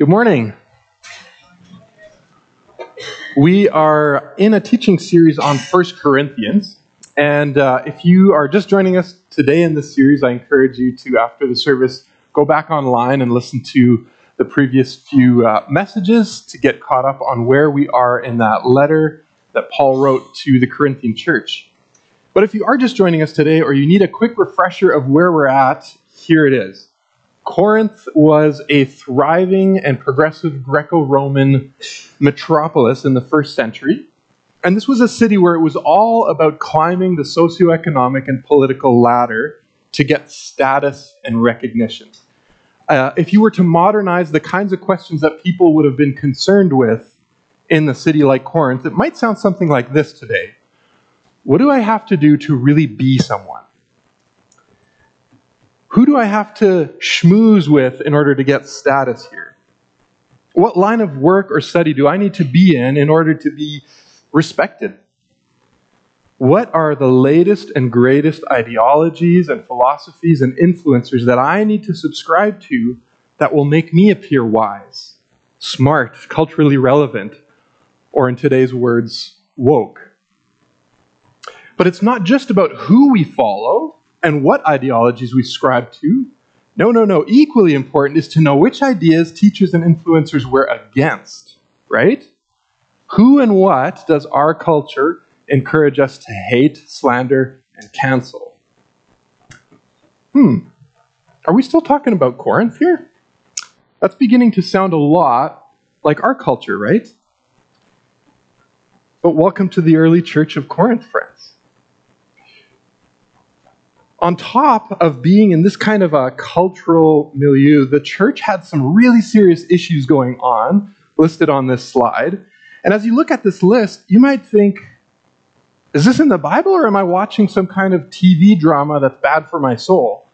Good morning. We are in a teaching series on 1 Corinthians. And uh, if you are just joining us today in this series, I encourage you to, after the service, go back online and listen to the previous few uh, messages to get caught up on where we are in that letter that Paul wrote to the Corinthian church. But if you are just joining us today or you need a quick refresher of where we're at, here it is. Corinth was a thriving and progressive Greco Roman metropolis in the first century. And this was a city where it was all about climbing the socioeconomic and political ladder to get status and recognition. Uh, if you were to modernize the kinds of questions that people would have been concerned with in a city like Corinth, it might sound something like this today What do I have to do to really be someone? Who do I have to schmooze with in order to get status here? What line of work or study do I need to be in in order to be respected? What are the latest and greatest ideologies and philosophies and influencers that I need to subscribe to that will make me appear wise, smart, culturally relevant, or in today's words, woke? But it's not just about who we follow and what ideologies we subscribe to. No, no, no. Equally important is to know which ideas teachers and influencers we're against, right? Who and what does our culture encourage us to hate, slander, and cancel? Hmm. Are we still talking about Corinth here? That's beginning to sound a lot like our culture, right? But welcome to the early church of Corinth, friends on top of being in this kind of a cultural milieu, the church had some really serious issues going on, listed on this slide. And as you look at this list, you might think, is this in the Bible or am I watching some kind of TV drama that's bad for my soul?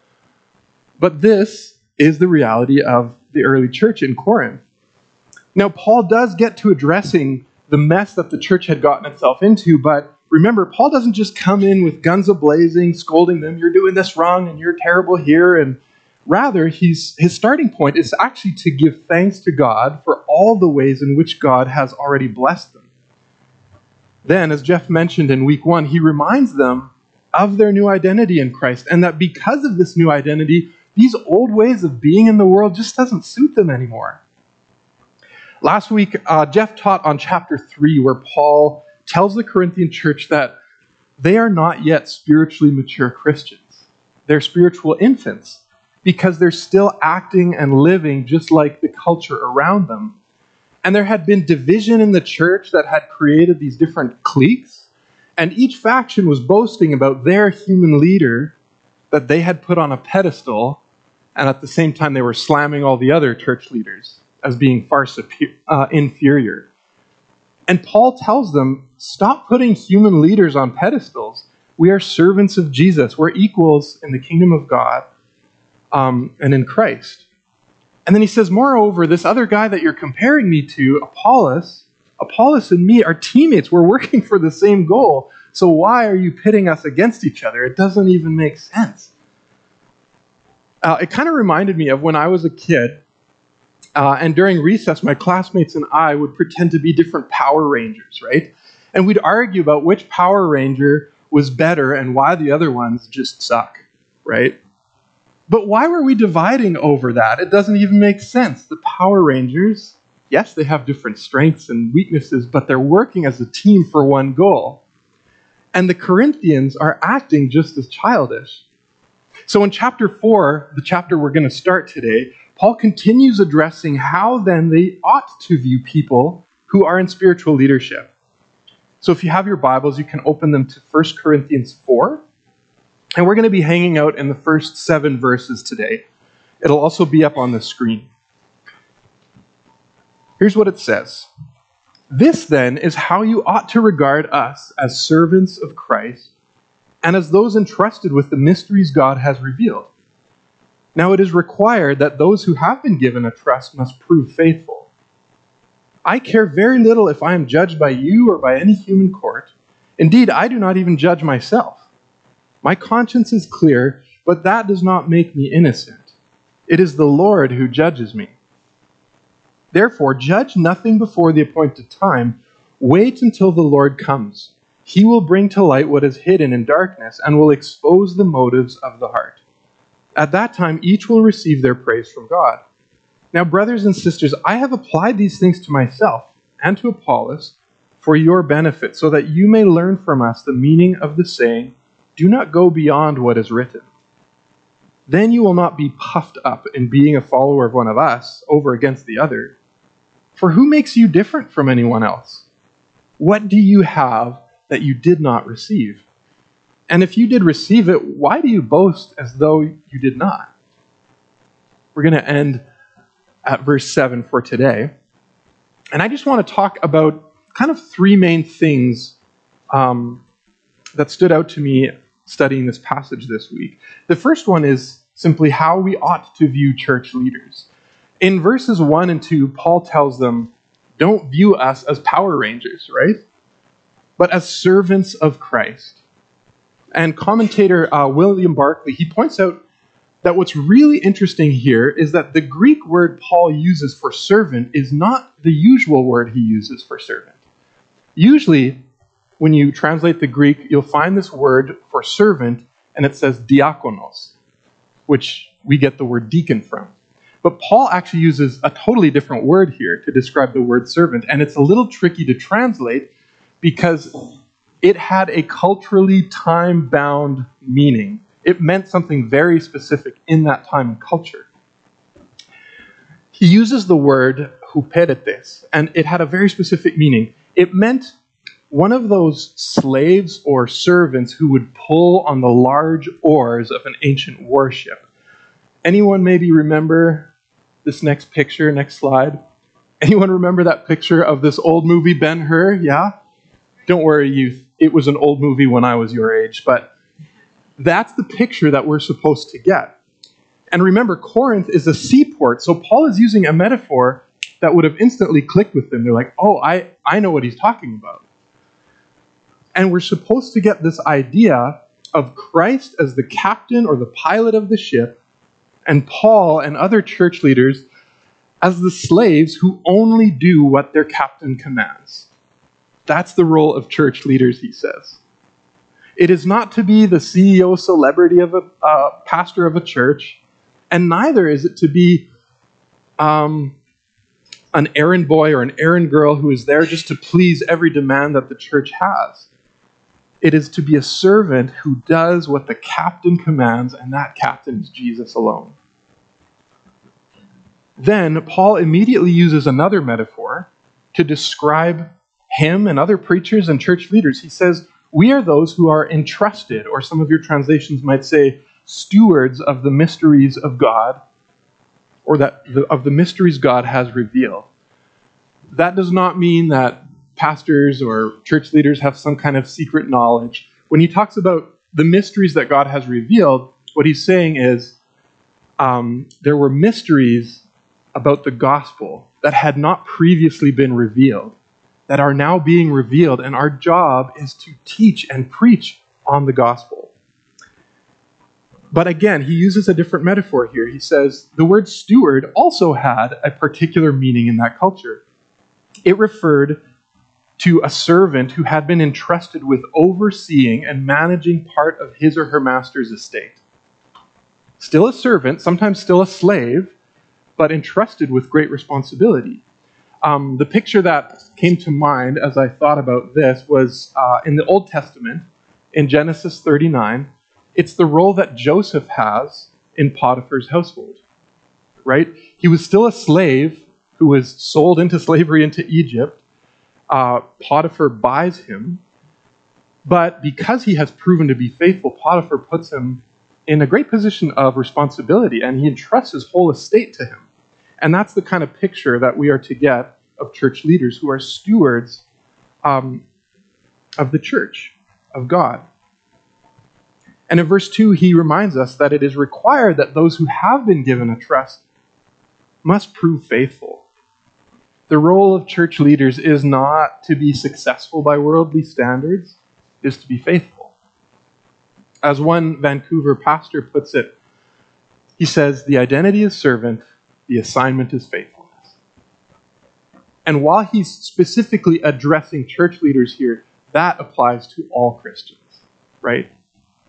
But this is the reality of the early church in Corinth. Now, Paul does get to addressing the mess that the church had gotten itself into, but remember, Paul doesn't just come in with guns ablazing, scolding them, you're doing this wrong and you're terrible here. And rather, he's, his starting point is actually to give thanks to God for all the ways in which God has already blessed them. Then, as Jeff mentioned in week one, he reminds them of their new identity in Christ and that because of this new identity, these old ways of being in the world just doesn't suit them anymore. Last week, uh, Jeff taught on chapter 3, where Paul tells the Corinthian church that they are not yet spiritually mature Christians. They're spiritual infants because they're still acting and living just like the culture around them. And there had been division in the church that had created these different cliques, and each faction was boasting about their human leader that they had put on a pedestal, and at the same time, they were slamming all the other church leaders as being far superior, uh, inferior. And Paul tells them stop putting human leaders on pedestals. We are servants of Jesus, we're equals in the kingdom of God um, and in Christ. And then he says, moreover, this other guy that you're comparing me to, Apollos, Apollos and me are teammates. We're working for the same goal. So why are you pitting us against each other? It doesn't even make sense. Uh, it kind of reminded me of when I was a kid uh, and during recess, my classmates and I would pretend to be different Power Rangers, right? And we'd argue about which Power Ranger was better and why the other ones just suck, right? But why were we dividing over that? It doesn't even make sense. The Power Rangers, yes, they have different strengths and weaknesses, but they're working as a team for one goal. And the Corinthians are acting just as childish. So in chapter 4, the chapter we're going to start today, Paul continues addressing how then they ought to view people who are in spiritual leadership. So if you have your Bibles, you can open them to 1 Corinthians 4. And we're going to be hanging out in the first seven verses today. It'll also be up on the screen. Here's what it says This then is how you ought to regard us as servants of Christ and as those entrusted with the mysteries God has revealed. Now it is required that those who have been given a trust must prove faithful. I care very little if I am judged by you or by any human court. Indeed, I do not even judge myself. My conscience is clear, but that does not make me innocent. It is the Lord who judges me. Therefore, judge nothing before the appointed time. Wait until the Lord comes. He will bring to light what is hidden in darkness and will expose the motives of the heart. At that time, each will receive their praise from God. Now, brothers and sisters, I have applied these things to myself and to Apollos for your benefit, so that you may learn from us the meaning of the saying, Do not go beyond what is written. Then you will not be puffed up in being a follower of one of us over against the other. For who makes you different from anyone else? What do you have that you did not receive? And if you did receive it, why do you boast as though you did not? We're going to end at verse 7 for today. And I just want to talk about kind of three main things um, that stood out to me studying this passage this week. The first one is simply how we ought to view church leaders. In verses 1 and 2, Paul tells them, don't view us as Power Rangers, right? But as servants of Christ. And commentator uh, William Barclay, he points out that what's really interesting here is that the Greek word Paul uses for servant is not the usual word he uses for servant. Usually, when you translate the Greek, you'll find this word for servant, and it says diakonos, which we get the word deacon from. But Paul actually uses a totally different word here to describe the word servant, and it's a little tricky to translate because it had a culturally time bound meaning. It meant something very specific in that time and culture. He uses the word huperetes, and it had a very specific meaning. It meant one of those slaves or servants who would pull on the large oars of an ancient warship. Anyone maybe remember this next picture, next slide? Anyone remember that picture of this old movie, Ben Hur? Yeah? Don't worry, youth. It was an old movie when I was your age, but that's the picture that we're supposed to get. And remember, Corinth is a seaport, so Paul is using a metaphor that would have instantly clicked with them. They're like, oh, I, I know what he's talking about. And we're supposed to get this idea of Christ as the captain or the pilot of the ship, and Paul and other church leaders as the slaves who only do what their captain commands. That's the role of church leaders, he says. It is not to be the CEO celebrity of a uh, pastor of a church, and neither is it to be um, an errand boy or an errand girl who is there just to please every demand that the church has. It is to be a servant who does what the captain commands, and that captain is Jesus alone. Then Paul immediately uses another metaphor to describe him and other preachers and church leaders. He says, We are those who are entrusted, or some of your translations might say, stewards of the mysteries of God, or that the, of the mysteries God has revealed. That does not mean that pastors or church leaders have some kind of secret knowledge. When he talks about the mysteries that God has revealed, what he's saying is um, there were mysteries about the gospel that had not previously been revealed, that are now being revealed, and our job is to teach and preach on the gospel. But again, he uses a different metaphor here. He says the word steward also had a particular meaning in that culture. It referred to a servant who had been entrusted with overseeing and managing part of his or her master's estate. Still a servant, sometimes still a slave, but entrusted with great responsibility. Um, the picture that came to mind as I thought about this was uh, in the Old Testament, in Genesis 39. It's the role that Joseph has in Potiphar's household, right? He was still a slave who was sold into slavery into Egypt, uh, Potiphar buys him. But because he has proven to be faithful, Potiphar puts him in a great position of responsibility and he entrusts his whole estate to him. And that's the kind of picture that we are to get of church leaders who are stewards um, of the church, of God. And in verse 2, he reminds us that it is required that those who have been given a trust must prove faithful. The role of church leaders is not to be successful by worldly standards, is to be faithful. As one Vancouver pastor puts it, he says, The identity is servant, the assignment is faithfulness. And while he's specifically addressing church leaders here, that applies to all Christians, right?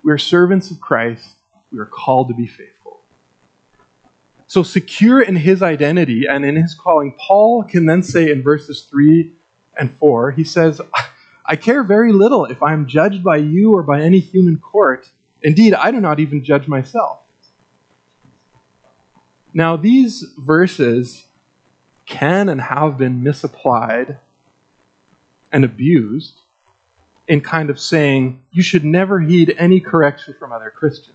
We're servants of Christ. We are called to be faithful. So, secure in his identity and in his calling, Paul can then say in verses 3 and 4, he says, I care very little if I am judged by you or by any human court. Indeed, I do not even judge myself. Now, these verses can and have been misapplied and abused in kind of saying you should never heed any correction from other Christians.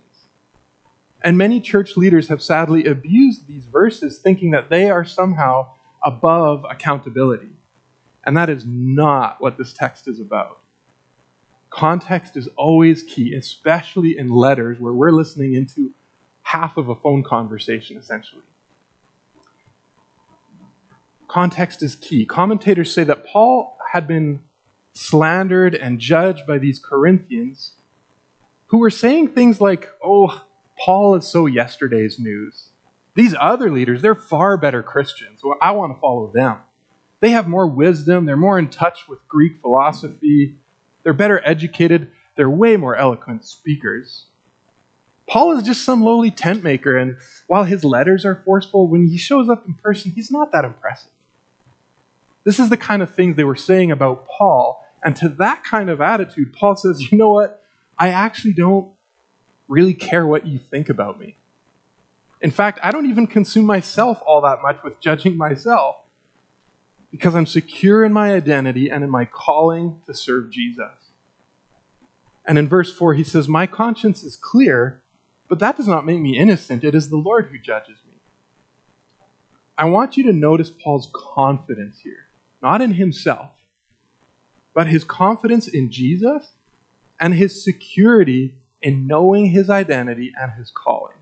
And many church leaders have sadly abused these verses, thinking that they are somehow above accountability. And that is not what this text is about. Context is always key, especially in letters where we're listening into half of a phone conversation, essentially. Context is key. Commentators say that Paul had been slandered and judged by these Corinthians who were saying things like, oh, Paul is so yesterday's news. These other leaders, they're far better Christians. Well, I want to follow them. They have more wisdom, they're more in touch with Greek philosophy, they're better educated, they're way more eloquent speakers. Paul is just some lowly tent maker, and while his letters are forceful, when he shows up in person, he's not that impressive. This is the kind of things they were saying about Paul. And to that kind of attitude, Paul says, you know what? I actually don't really care what you think about me. In fact, I don't even consume myself all that much with judging myself because I'm secure in my identity and in my calling to serve Jesus. And in verse 4, he says, My conscience is clear, but that does not make me innocent. It is the Lord who judges me. I want you to notice Paul's confidence here not in himself, but his confidence in Jesus and his security in knowing his identity and his calling.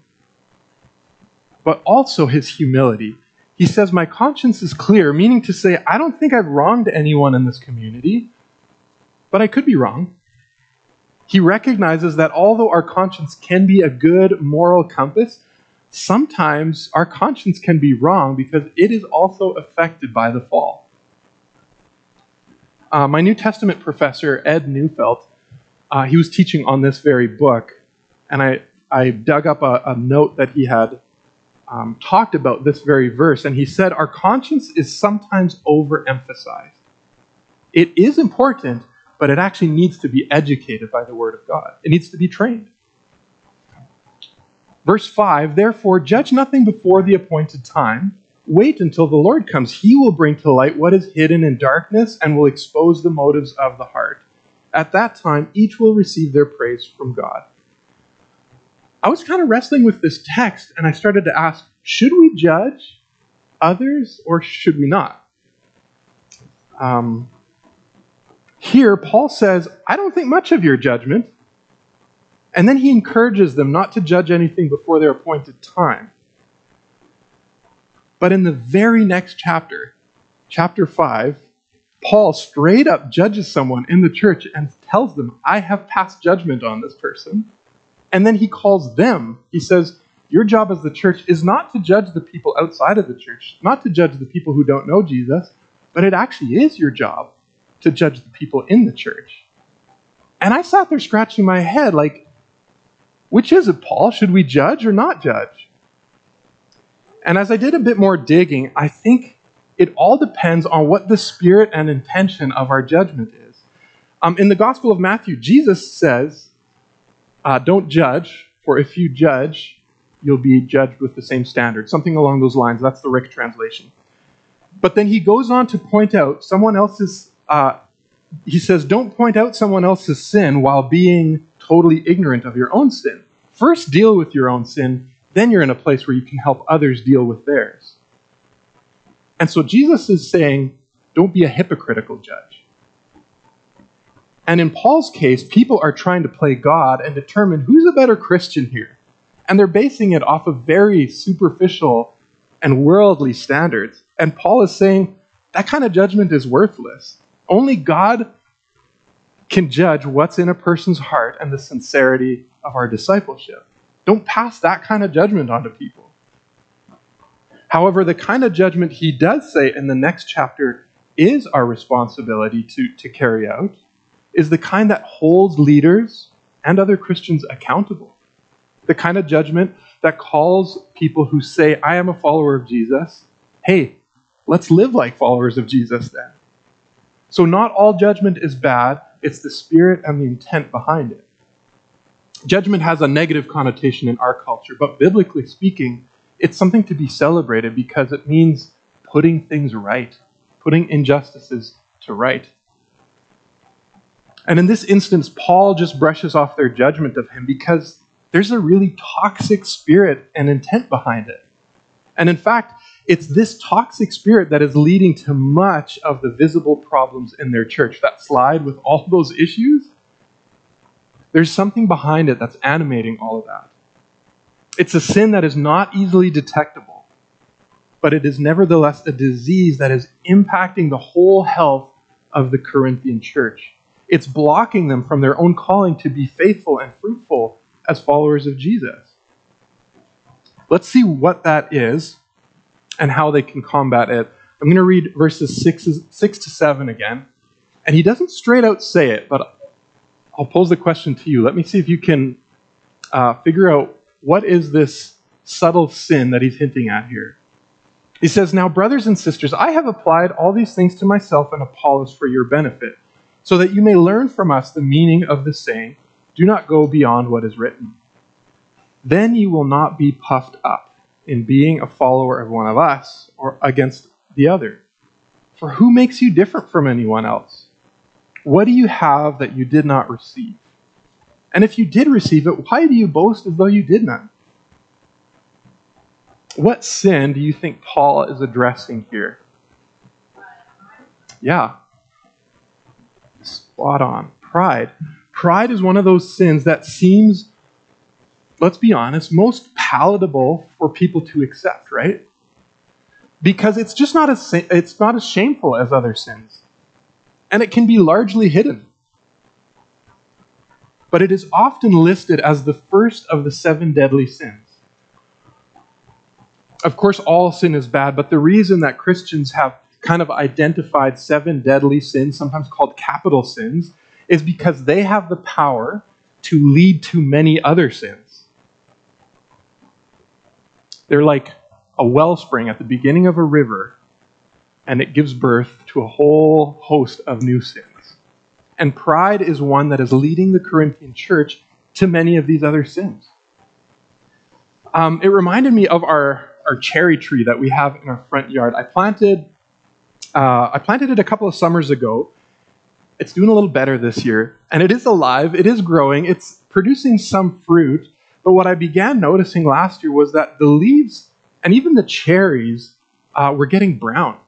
But also his humility. He says, My conscience is clear, meaning to say, I don't think I've wronged anyone in this community, but I could be wrong. He recognizes that although our conscience can be a good moral compass, sometimes our conscience can be wrong because it is also affected by the fall. Uh, my New Testament professor, Ed Neufeld, uh, he was teaching on this very book, and I, I dug up a, a note that he had um, talked about this very verse, and he said, Our conscience is sometimes overemphasized. It is important, but it actually needs to be educated by the Word of God, it needs to be trained. Verse 5 Therefore, judge nothing before the appointed time Wait until the Lord comes. He will bring to light what is hidden in darkness and will expose the motives of the heart. At that time, each will receive their praise from God. I was kind of wrestling with this text and I started to ask should we judge others or should we not? Um, here, Paul says, I don't think much of your judgment. And then he encourages them not to judge anything before their appointed time. But in the very next chapter, chapter 5, Paul straight up judges someone in the church and tells them, I have passed judgment on this person. And then he calls them, he says, Your job as the church is not to judge the people outside of the church, not to judge the people who don't know Jesus, but it actually is your job to judge the people in the church. And I sat there scratching my head like, which is it, Paul? Should we judge or not judge? And as I did a bit more digging, I think it all depends on what the spirit and intention of our judgment is. Um, in the Gospel of Matthew, Jesus says, uh, Don't judge, for if you judge, you'll be judged with the same standard. Something along those lines. That's the Rick translation. But then he goes on to point out someone else's, uh, he says, Don't point out someone else's sin while being totally ignorant of your own sin. First, deal with your own sin then you're in a place where you can help others deal with theirs. And so Jesus is saying, don't be a hypocritical judge. And in Paul's case, people are trying to play God and determine who's a better Christian here. And they're basing it off of very superficial and worldly standards. And Paul is saying that kind of judgment is worthless. Only God can judge what's in a person's heart and the sincerity of our discipleship. Don't pass that kind of judgment onto people. However, the kind of judgment he does say in the next chapter is our responsibility to, to carry out is the kind that holds leaders and other Christians accountable. The kind of judgment that calls people who say, I am a follower of Jesus, hey, let's live like followers of Jesus then. So, not all judgment is bad, it's the spirit and the intent behind it. Judgment has a negative connotation in our culture, but biblically speaking, it's something to be celebrated because it means putting things right, putting injustices to right. And in this instance, Paul just brushes off their judgment of him because there's a really toxic spirit and intent behind it. And in fact, it's this toxic spirit that is leading to much of the visible problems in their church. That slide with all those issues, there's something behind it that's animating all of that. It's a sin that is not easily detectable, but it is nevertheless a disease that is impacting the whole health of the Corinthian church. It's blocking them from their own calling to be faithful and fruitful as followers of Jesus. Let's see what that is and how they can combat it. I'm going to read verses 6, 6 to 7 again. And he doesn't straight out say it, but I'll pose the question to you. Let me see if you can uh, figure out what is this subtle sin that he's hinting at here. He says, Now, brothers and sisters, I have applied all these things to myself and Apollos for your benefit, so that you may learn from us the meaning of the saying, Do not go beyond what is written. Then you will not be puffed up in being a follower of one of us or against the other. For who makes you different from anyone else? What do you have that you did not receive? And if you did receive it, why do you boast as though you did not? What sin do you think Paul is addressing here? Yeah. Spot on. Pride. Pride is one of those sins that seems, let's be honest, most palatable for people to accept, right? Because it's just not as it's not as shameful as other sins. And it can be largely hidden. But it is often listed as the first of the seven deadly sins. Of course, all sin is bad, but the reason that Christians have kind of identified seven deadly sins, sometimes called capital sins, is because they have the power to lead to many other sins. They're like a wellspring at the beginning of a river, and it gives birth to a whole host of new sins. And pride is one that is leading the Corinthian church to many of these other sins. Um, it reminded me of our, our cherry tree that we have in our front yard. I planted, uh, I planted it a couple of summers ago. It's doing a little better this year, and it is alive. It is growing. It's producing some fruit, but what I began noticing last year was that the leaves and even the cherries uh, were getting brown.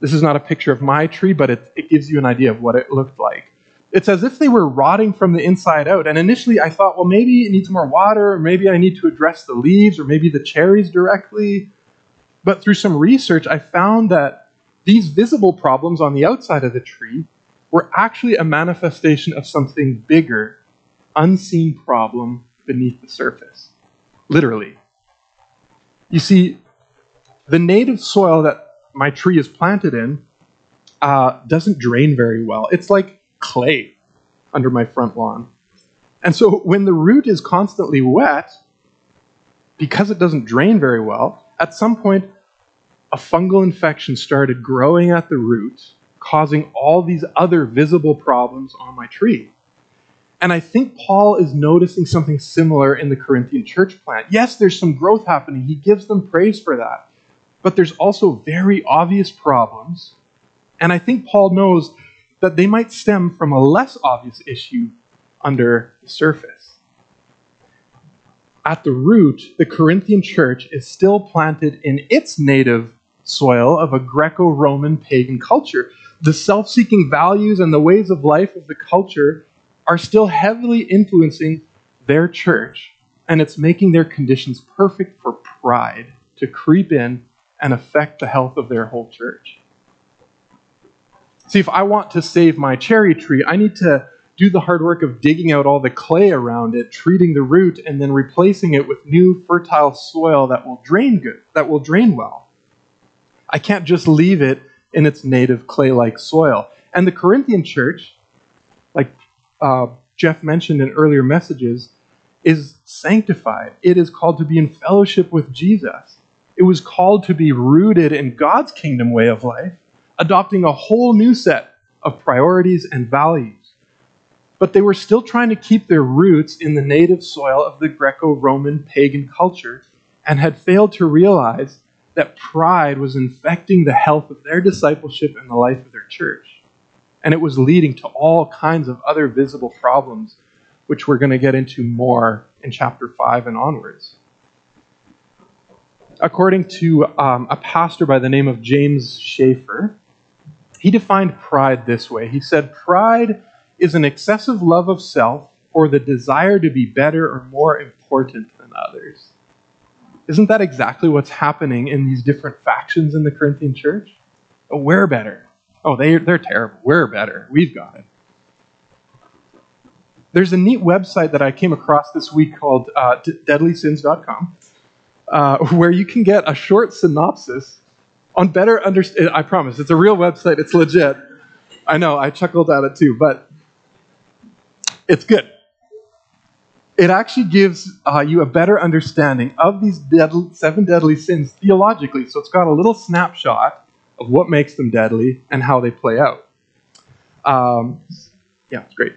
This is not a picture of my tree, but it, it gives you an idea of what it looked like. It's as if they were rotting from the inside out. And initially I thought, well, maybe it needs more water, or maybe I need to address the leaves, or maybe the cherries directly. But through some research, I found that these visible problems on the outside of the tree were actually a manifestation of something bigger unseen problem beneath the surface. Literally. You see, the native soil that my tree is planted in uh, doesn't drain very well. It's like clay under my front lawn. And so when the root is constantly wet, because it doesn't drain very well, at some point a fungal infection started growing at the root, causing all these other visible problems on my tree. And I think Paul is noticing something similar in the Corinthian church plant. Yes, there's some growth happening. He gives them praise for that. But there's also very obvious problems. And I think Paul knows that they might stem from a less obvious issue under the surface. At the root, the Corinthian church is still planted in its native soil of a Greco Roman pagan culture. The self seeking values and the ways of life of the culture are still heavily influencing their church, and it's making their conditions perfect for pride to creep in and affect the health of their whole church. See, if I want to save my cherry tree, I need to do the hard work of digging out all the clay around it, treating the root, and then replacing it with new fertile soil that will drain good, that will drain well. I can't just leave it in its native clay like soil. And the Corinthian church, like uh, Jeff mentioned in earlier messages, is sanctified. It is called to be in fellowship with Jesus. It was called to be rooted in God's kingdom way of life, adopting a whole new set of priorities and values. But they were still trying to keep their roots in the native soil of the Greco Roman pagan culture and had failed to realize that pride was infecting the health of their discipleship and the life of their church. And it was leading to all kinds of other visible problems, which we're going to get into more in chapter 5 and onwards. According to um, a pastor by the name of James Schaefer, he defined pride this way. He said, Pride is an excessive love of self or the desire to be better or more important than others. Isn't that exactly what's happening in these different factions in the Corinthian church? Oh, we're better. Oh, they, they're terrible. We're better. We've got it. There's a neat website that I came across this week called uh, deadlysins.com, uh, where you can get a short synopsis on better understand. I promise, it's a real website. It's legit. I know. I chuckled at it too, but it's good it actually gives uh, you a better understanding of these deadly, seven deadly sins theologically. So it's got a little snapshot of what makes them deadly and how they play out. Um, yeah, it's great.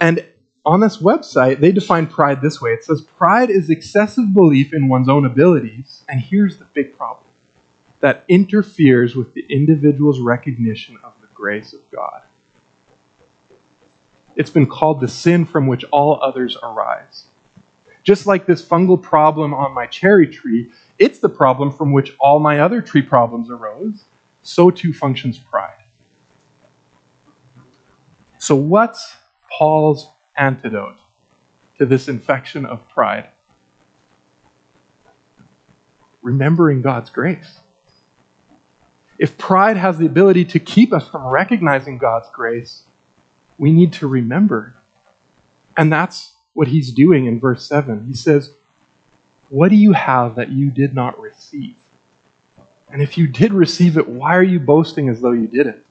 And on this website, they define pride this way it says, Pride is excessive belief in one's own abilities, and here's the big problem that interferes with the individual's recognition of the grace of God. It's been called the sin from which all others arise. Just like this fungal problem on my cherry tree, it's the problem from which all my other tree problems arose. So too functions pride. So, what's Paul's antidote to this infection of pride? Remembering God's grace. If pride has the ability to keep us from recognizing God's grace, we need to remember. And that's what he's doing in verse 7. He says, What do you have that you did not receive? And if you did receive it, why are you boasting as though you didn't?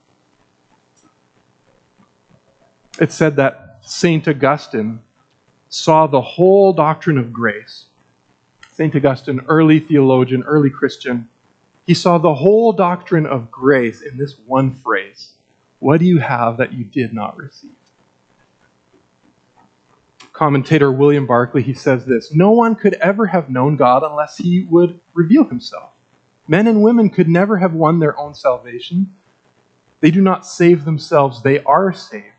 It said that St. Augustine saw the whole doctrine of grace. St. Augustine, early theologian, early Christian, he saw the whole doctrine of grace in this one phrase what do you have that you did not receive? Commentator William Barclay, he says this No one could ever have known God unless he would reveal himself. Men and women could never have won their own salvation. They do not save themselves, they are saved.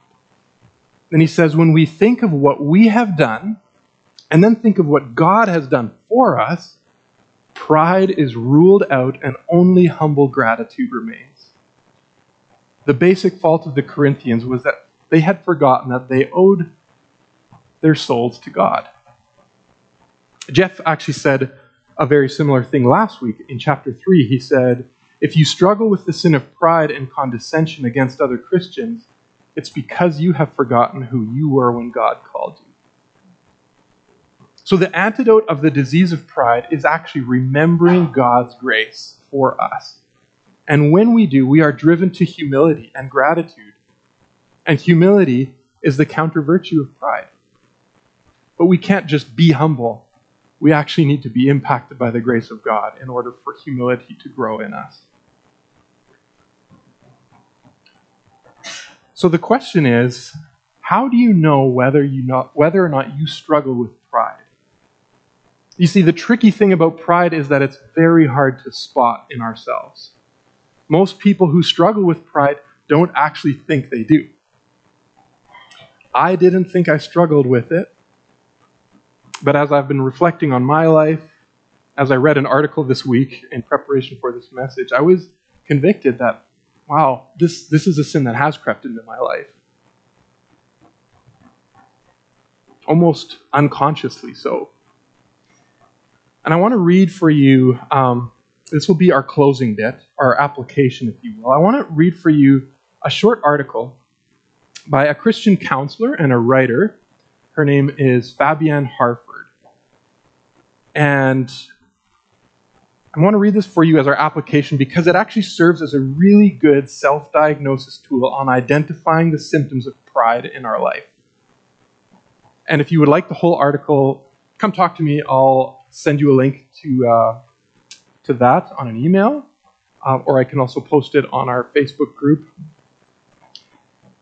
Then he says, When we think of what we have done, and then think of what God has done for us, pride is ruled out and only humble gratitude remains. The basic fault of the Corinthians was that they had forgotten that they owed their souls to God. Jeff actually said a very similar thing last week in chapter 3. He said, If you struggle with the sin of pride and condescension against other Christians, it's because you have forgotten who you were when God called you. So, the antidote of the disease of pride is actually remembering God's grace for us. And when we do, we are driven to humility and gratitude. And humility is the counter virtue of pride. But we can't just be humble. We actually need to be impacted by the grace of God in order for humility to grow in us. So the question is, how do you know whether you not, whether or not you struggle with pride? You see, the tricky thing about pride is that it's very hard to spot in ourselves most people who struggle with pride don't actually think they do. I didn't think I struggled with it, but as I've been reflecting on my life, as I read an article this week in preparation for this message, I was convicted that, wow, this, this is a sin that has crept into my life. Almost unconsciously so. And I want to read for you um, this will be our closing bit, our application, if you will. I want to read for you a short article by a Christian counselor and a writer. Her name is Fabienne Harford. And I want to read this for you as our application because it actually serves as a really good self diagnosis tool on identifying the symptoms of pride in our life. And if you would like the whole article, come talk to me. I'll send you a link to, uh, to that on an email, uh, or I can also post it on our Facebook group.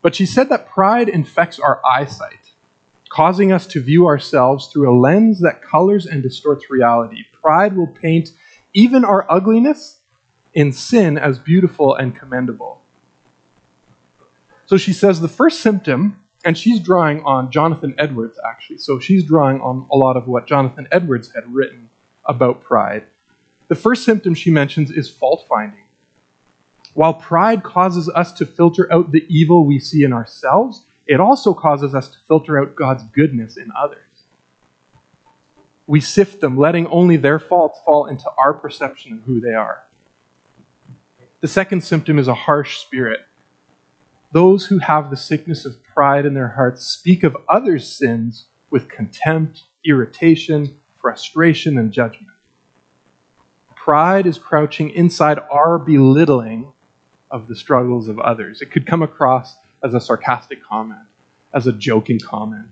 But she said that pride infects our eyesight, causing us to view ourselves through a lens that colors and distorts reality. Pride will paint even our ugliness in sin as beautiful and commendable. So she says the first symptom, and she's drawing on Jonathan Edwards actually, so she's drawing on a lot of what Jonathan Edwards had written about pride. The first symptom she mentions is fault finding. While pride causes us to filter out the evil we see in ourselves, it also causes us to filter out God's goodness in others. We sift them, letting only their faults fall into our perception of who they are. The second symptom is a harsh spirit. Those who have the sickness of pride in their hearts speak of others' sins with contempt, irritation, frustration, and judgment. Pride is crouching inside our belittling of the struggles of others. It could come across as a sarcastic comment, as a joking comment.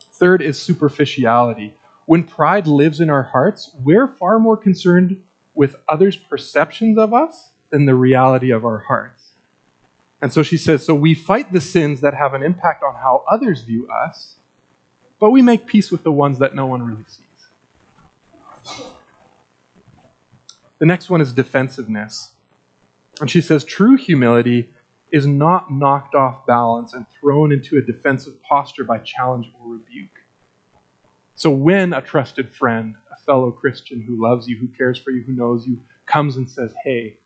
Third is superficiality. When pride lives in our hearts, we're far more concerned with others' perceptions of us than the reality of our hearts. And so she says, so we fight the sins that have an impact on how others view us, but we make peace with the ones that no one really sees. The next one is defensiveness. And she says true humility is not knocked off balance and thrown into a defensive posture by challenge or rebuke. So when a trusted friend, a fellow Christian who loves you, who cares for you, who knows you, comes and says, Hey,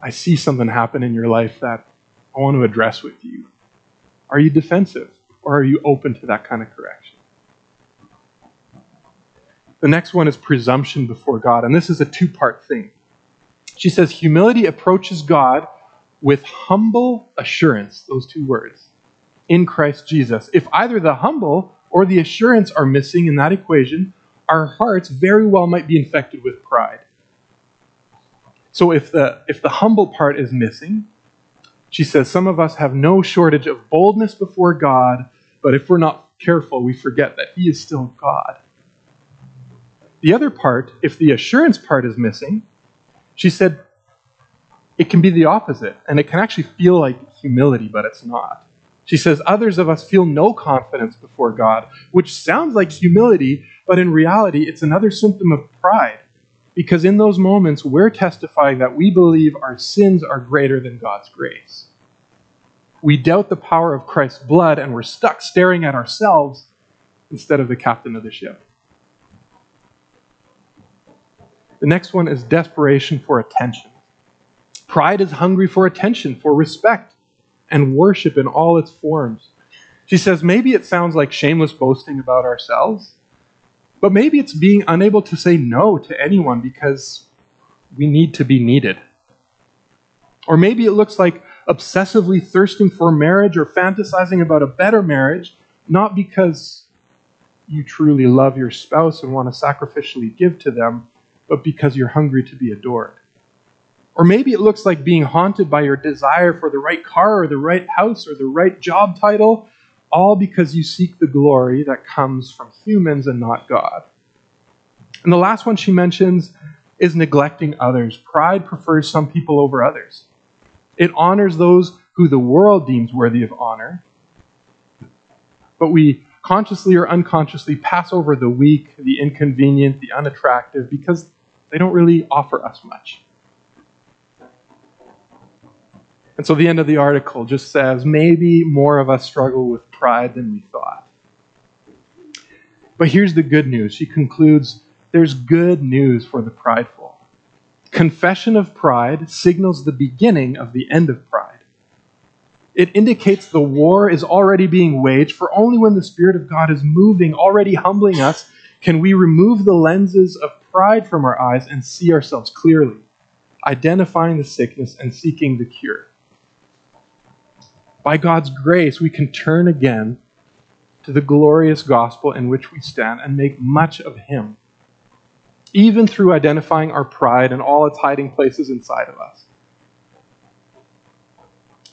I see something happen in your life that I want to address with you. Are you defensive or are you open to that kind of correction? The next one is presumption before God, and this is a two part thing. She says, Humility approaches God with humble assurance, those two words, in Christ Jesus. If either the humble or the assurance are missing in that equation, our hearts very well might be infected with pride. So if the, if the humble part is missing, she says, some of us have no shortage of boldness before God, but if we're not careful, we forget that He is still God. The other part, if the assurance part is missing, she said it can be the opposite, and it can actually feel like humility, but it's not. She says, Others of us feel no confidence before God, which sounds like humility, but in reality, it's another symptom of pride. Because in those moments, we're testifying that we believe our sins are greater than God's grace. We doubt the power of Christ's blood, and we're stuck staring at ourselves instead of the captain of the ship. The next one is desperation for attention. Pride is hungry for attention, for respect, and worship in all its forms. She says maybe it sounds like shameless boasting about ourselves, but maybe it's being unable to say no to anyone because we need to be needed. Or maybe it looks like obsessively thirsting for marriage or fantasizing about a better marriage, not because you truly love your spouse and want to sacrificially give to them, but because you're hungry to be adored. Or maybe it looks like being haunted by your desire for the right car or the right house or the right job title, all because you seek the glory that comes from humans and not God. And the last one she mentions is neglecting others. Pride prefers some people over others. It honors those who the world deems worthy of honor, but we consciously or unconsciously pass over the weak, the inconvenient, the unattractive, because they don't really offer us much. And so the end of the article just says maybe more of us struggle with pride than we thought. But here's the good news. She concludes there's good news for the prideful. Confession of pride signals the beginning of the end of pride. It indicates the war is already being waged, for only when the Spirit of God is moving, already humbling us, can we remove the lenses of pride from our eyes and see ourselves clearly, identifying the sickness and seeking the cure. By God's grace, we can turn again to the glorious gospel in which we stand and make much of Him, even through identifying our pride and all its hiding places inside of us.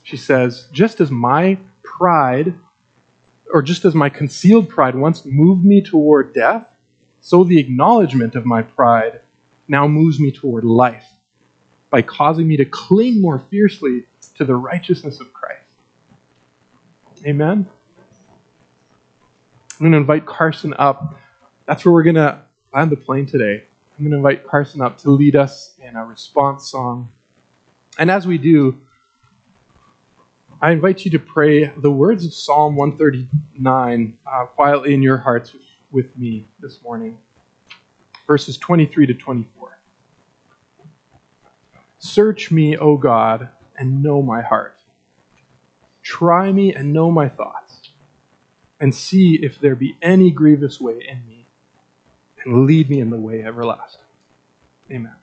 She says, just as my pride, or just as my concealed pride once moved me toward death, so the acknowledgement of my pride now moves me toward life by causing me to cling more fiercely to the righteousness of Christ. Amen? I'm going to invite Carson up. That's where we're going to land the plane today. I'm going to invite Carson up to lead us in a response song. And as we do, I invite you to pray the words of Psalm 139 uh, quietly in your hearts with me this morning. Verses 23 to 24. Search me, O God, and know my heart. Try me and know my thoughts, and see if there be any grievous way in me, and lead me in the way everlasting. Amen.